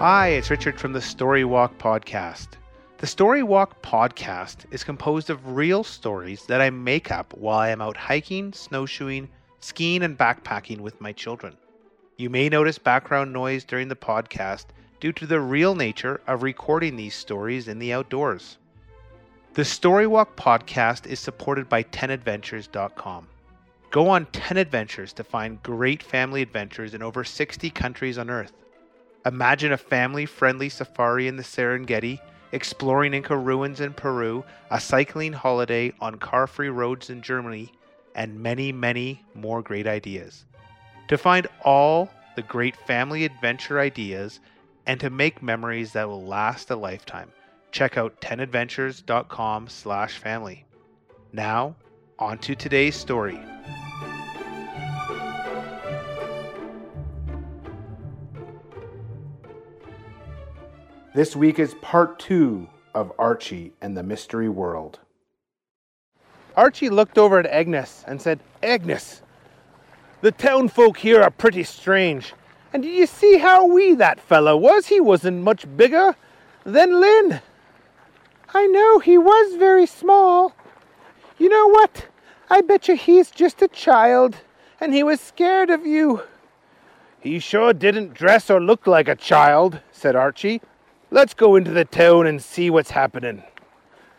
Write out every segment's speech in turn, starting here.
Hi, it's Richard from the Story Walk Podcast. The Story Walk Podcast is composed of real stories that I make up while I am out hiking, snowshoeing, skiing, and backpacking with my children. You may notice background noise during the podcast due to the real nature of recording these stories in the outdoors. The Storywalk Podcast is supported by 10adventures.com. Go on 10 adventures to find great family adventures in over 60 countries on Earth. Imagine a family friendly safari in the Serengeti, exploring Inca ruins in Peru, a cycling holiday on car free roads in Germany, and many, many more great ideas. To find all the great family adventure ideas and to make memories that will last a lifetime, check out 10adventures.com slash family. Now, on to today's story. This week is part two of Archie and the Mystery World. Archie looked over at Agnes and said, Agnes, the town folk here are pretty strange. And did you see how wee that fellow was? He wasn't much bigger than Lynn. I know he was very small. You know what? I bet you he's just a child and he was scared of you. He sure didn't dress or look like a child, said Archie. Let's go into the town and see what's happening.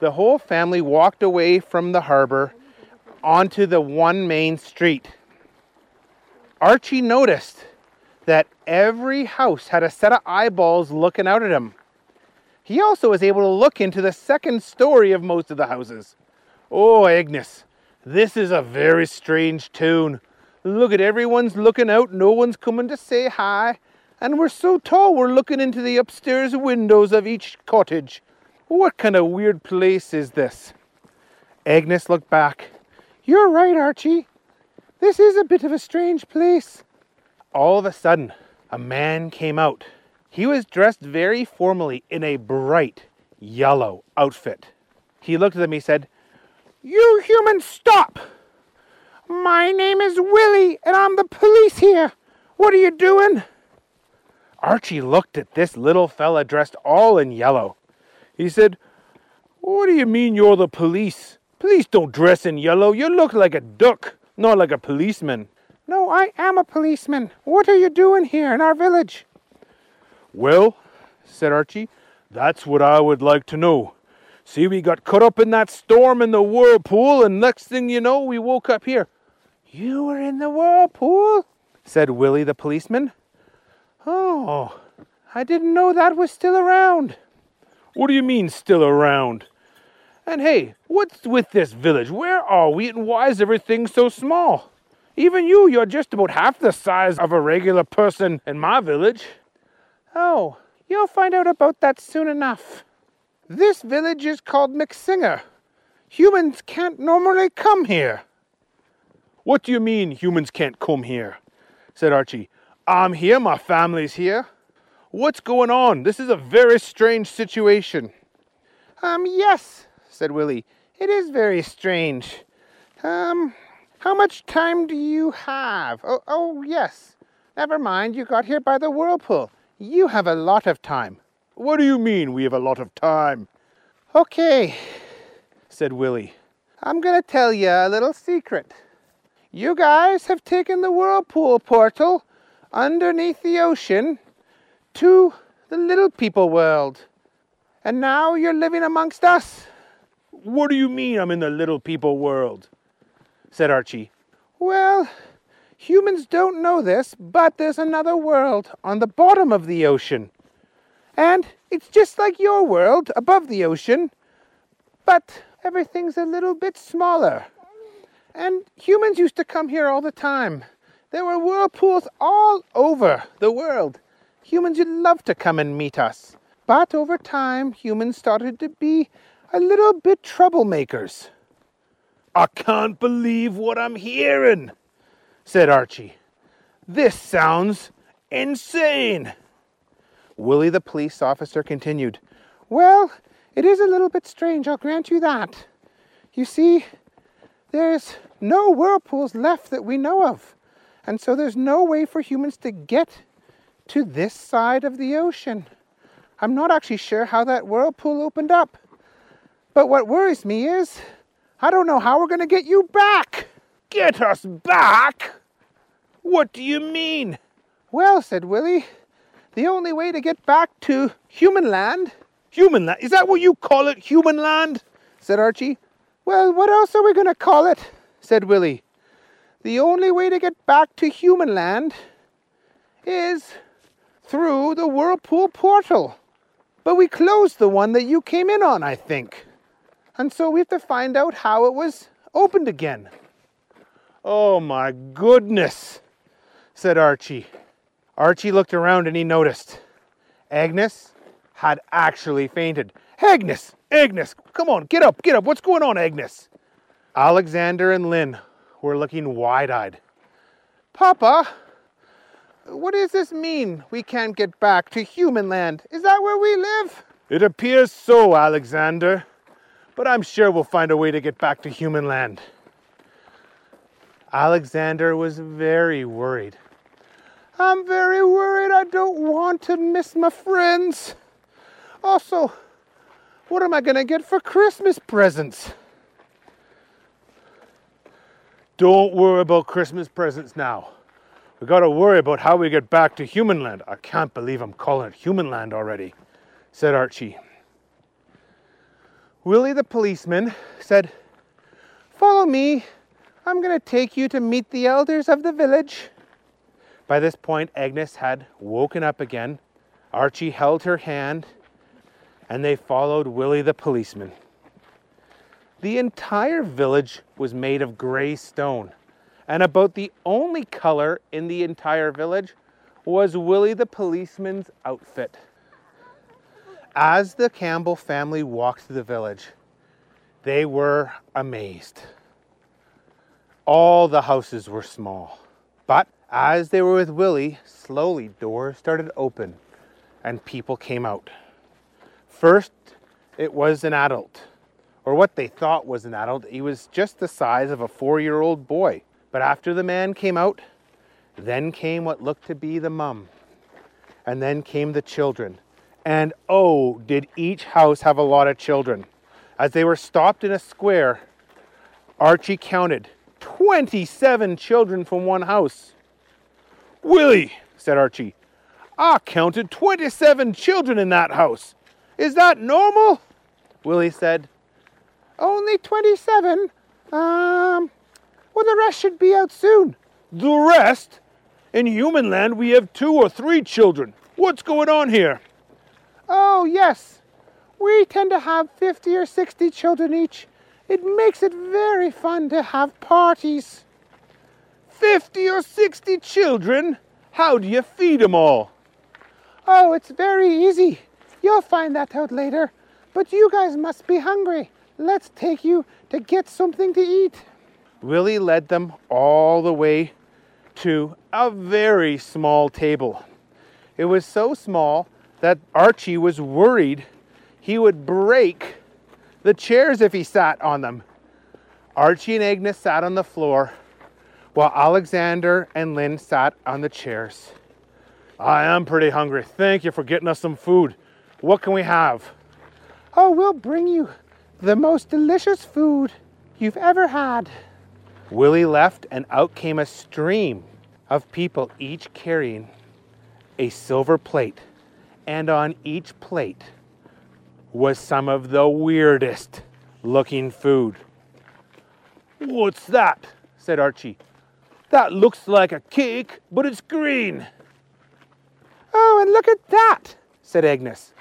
The whole family walked away from the harbor onto the one main street. Archie noticed that every house had a set of eyeballs looking out at him. He also was able to look into the second story of most of the houses. Oh, Agnes, this is a very strange town. Look at everyone's looking out, no one's coming to say hi, and we're so tall we're looking into the upstairs windows of each cottage. What kind of weird place is this? Agnes looked back. You're right, Archie. This is a bit of a strange place. All of a sudden, a man came out. He was dressed very formally in a bright yellow outfit. He looked at them, he said, You humans, stop! My name is Willie, and I'm the police here. What are you doing? Archie looked at this little fella dressed all in yellow. He said, What do you mean you're the police? Police don't dress in yellow. You look like a duck, not like a policeman. No, I am a policeman. What are you doing here in our village? Well, said Archie, that's what I would like to know. See, we got caught up in that storm in the whirlpool, and next thing you know, we woke up here. You were in the whirlpool? said Willie the policeman. Oh, I didn't know that was still around. What do you mean, still around? And hey, what's with this village? Where are we, and why is everything so small? Even you, you're just about half the size of a regular person in my village. Oh, you'll find out about that soon enough. This village is called McSinger. Humans can't normally come here. What do you mean humans can't come here? said Archie. I'm here, my family's here. What's going on? This is a very strange situation. Um, yes, said Willie. It is very strange. Um, how much time do you have? Oh, oh, yes. Never mind, you got here by the whirlpool. You have a lot of time. What do you mean we have a lot of time? Okay, said Willie. I'm going to tell you a little secret. You guys have taken the whirlpool portal underneath the ocean to the little people world. And now you're living amongst us. What do you mean I'm in the little people world? said Archie. Well, humans don't know this, but there's another world on the bottom of the ocean. And it's just like your world above the ocean, but everything's a little bit smaller. And humans used to come here all the time. There were whirlpools all over the world. Humans would love to come and meet us. But over time, humans started to be a little bit troublemakers. I can't believe what I'm hearing, said Archie. This sounds insane. Willie the police officer continued, Well, it is a little bit strange, I'll grant you that. You see, there's no whirlpools left that we know of. And so there's no way for humans to get to this side of the ocean. I'm not actually sure how that whirlpool opened up. But what worries me is I don't know how we're going to get you back. Get us back? What do you mean? Well, said Willie, the only way to get back to human land. Human land? Is that what you call it, human land? said Archie. Well, what else are we going to call it? said Willie. The only way to get back to human land is through the whirlpool portal. But we closed the one that you came in on, I think. And so we have to find out how it was opened again. Oh my goodness, said Archie. Archie looked around and he noticed Agnes had actually fainted. Agnes! Agnes! Come on, get up, get up. What's going on, Agnes? Alexander and Lynn were looking wide eyed. Papa, what does this mean we can't get back to human land? Is that where we live? It appears so, Alexander. But I'm sure we'll find a way to get back to human land. Alexander was very worried. I'm very worried I don't want to miss my friends. Also, what am I going to get for Christmas presents? Don't worry about Christmas presents now. We got to worry about how we get back to human land. I can't believe I'm calling it human land already, said Archie. Willie the policeman said, Follow me. I'm going to take you to meet the elders of the village. By this point, Agnes had woken up again. Archie held her hand, and they followed Willie the policeman. The entire village was made of gray stone, and about the only color in the entire village was Willie the policeman's outfit. As the Campbell family walked through the village, they were amazed. All the houses were small, but as they were with Willie, slowly doors started open and people came out. First, it was an adult or what they thought was an adult. He was just the size of a four year old boy. But after the man came out, then came what looked to be the mum. And then came the children. And oh, did each house have a lot of children. As they were stopped in a square, Archie counted 27 children from one house. Willie, said Archie, I counted 27 children in that house. Is that normal? Willie said, only 27? Um, well, the rest should be out soon. The rest? In human land, we have two or three children. What's going on here? Oh, yes. We tend to have 50 or 60 children each. It makes it very fun to have parties. 50 or 60 children? How do you feed them all? Oh, it's very easy. You'll find that out later. But you guys must be hungry. Let's take you to get something to eat. Willie led them all the way to a very small table. It was so small that Archie was worried he would break the chairs if he sat on them. Archie and Agnes sat on the floor while Alexander and Lynn sat on the chairs. I am pretty hungry. Thank you for getting us some food. What can we have? Oh, we'll bring you the most delicious food you've ever had. Willie left, and out came a stream of people, each carrying a silver plate. And on each plate was some of the weirdest looking food. What's that? said Archie. That looks like a cake, but it's green. Oh, and look at that, said Agnes.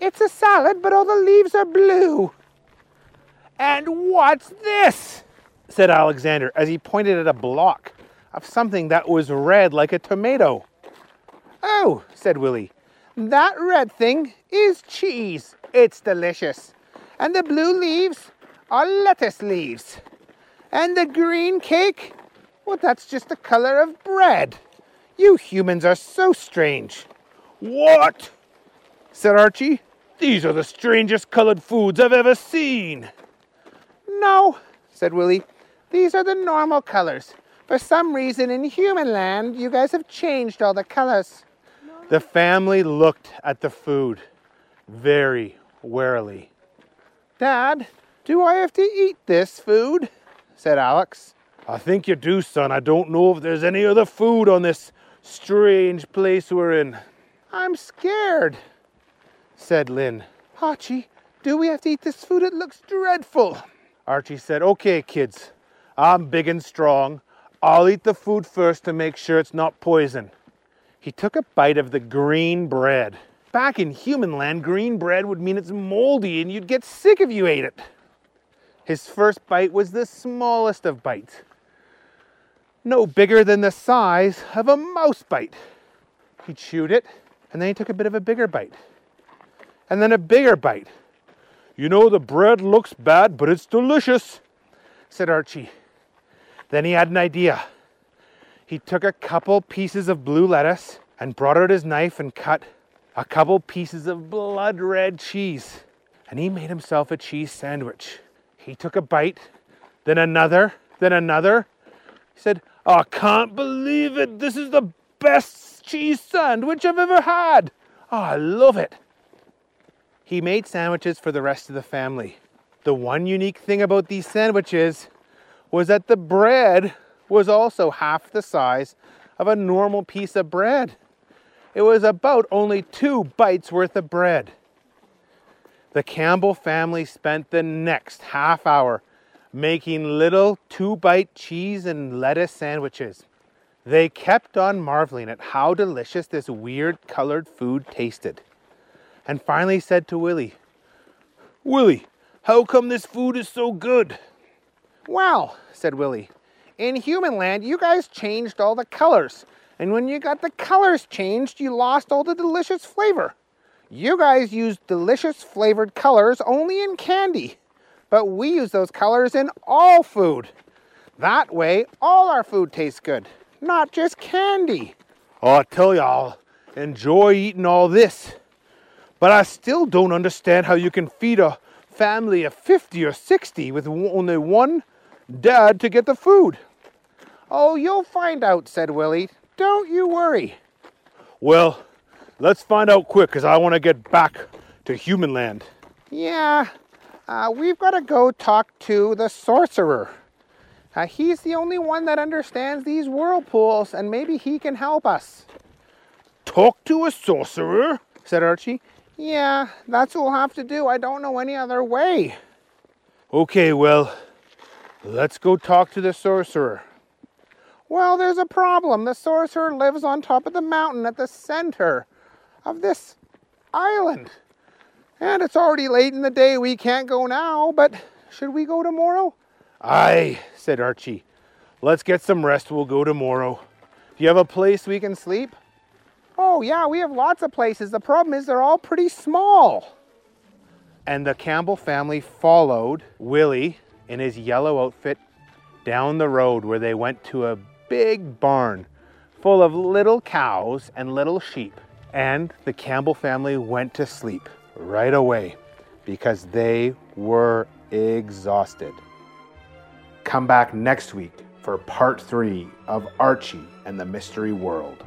It's a salad, but all the leaves are blue. And what's this? said Alexander as he pointed at a block of something that was red like a tomato. Oh, said Willie, that red thing is cheese. It's delicious. And the blue leaves are lettuce leaves. And the green cake, well, that's just the color of bread. You humans are so strange. What? said Archie. These are the strangest colored foods I've ever seen. No, said Willie. These are the normal colors. For some reason in human land, you guys have changed all the colors. The family looked at the food very warily. Dad, do I have to eat this food? said Alex. I think you do, son. I don't know if there's any other food on this strange place we're in. I'm scared, said Lynn. Archie, do we have to eat this food? It looks dreadful. Archie said, Okay, kids, I'm big and strong. I'll eat the food first to make sure it's not poison. He took a bite of the green bread. Back in human land, green bread would mean it's moldy and you'd get sick if you ate it. His first bite was the smallest of bites, no bigger than the size of a mouse bite. He chewed it, and then he took a bit of a bigger bite, and then a bigger bite. You know, the bread looks bad, but it's delicious, said Archie. Then he had an idea. He took a couple pieces of blue lettuce and brought out his knife and cut a couple pieces of blood red cheese. And he made himself a cheese sandwich. He took a bite, then another, then another. He said, oh, I can't believe it. This is the best cheese sandwich I've ever had. Oh, I love it. He made sandwiches for the rest of the family. The one unique thing about these sandwiches was that the bread was also half the size of a normal piece of bread. It was about only two bites worth of bread. The Campbell family spent the next half hour making little two bite cheese and lettuce sandwiches. They kept on marveling at how delicious this weird colored food tasted, and finally said to Willie, Willie, how come this food is so good? Well, said Willie, in human land, you guys changed all the colors. And when you got the colors changed, you lost all the delicious flavor. You guys use delicious flavored colors only in candy, but we use those colors in all food. That way, all our food tastes good, not just candy. Oh, I tell you, I'll enjoy eating all this, but I still don't understand how you can feed a family of 50 or 60 with only one dad to get the food. Oh, you'll find out, said Willie. Don't you worry. Well, Let's find out quick because I want to get back to human land. Yeah, uh, we've got to go talk to the sorcerer. Uh, he's the only one that understands these whirlpools, and maybe he can help us. Talk to a sorcerer? said Archie. Yeah, that's what we'll have to do. I don't know any other way. Okay, well, let's go talk to the sorcerer. Well, there's a problem. The sorcerer lives on top of the mountain at the center of this island. And it's already late in the day. We can't go now, but should we go tomorrow? Aye, said Archie. Let's get some rest. We'll go tomorrow. Do you have a place we can sleep? Oh, yeah, we have lots of places. The problem is they're all pretty small. And the Campbell family followed Willie in his yellow outfit down the road where they went to a big barn full of little cows and little sheep. And the Campbell family went to sleep right away because they were exhausted. Come back next week for part three of Archie and the Mystery World.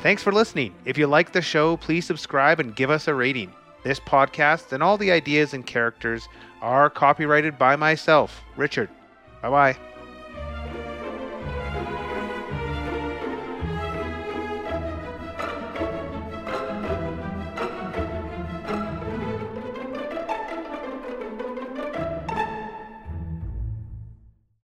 Thanks for listening. If you like the show, please subscribe and give us a rating. This podcast and all the ideas and characters are copyrighted by myself, Richard. Bye bye.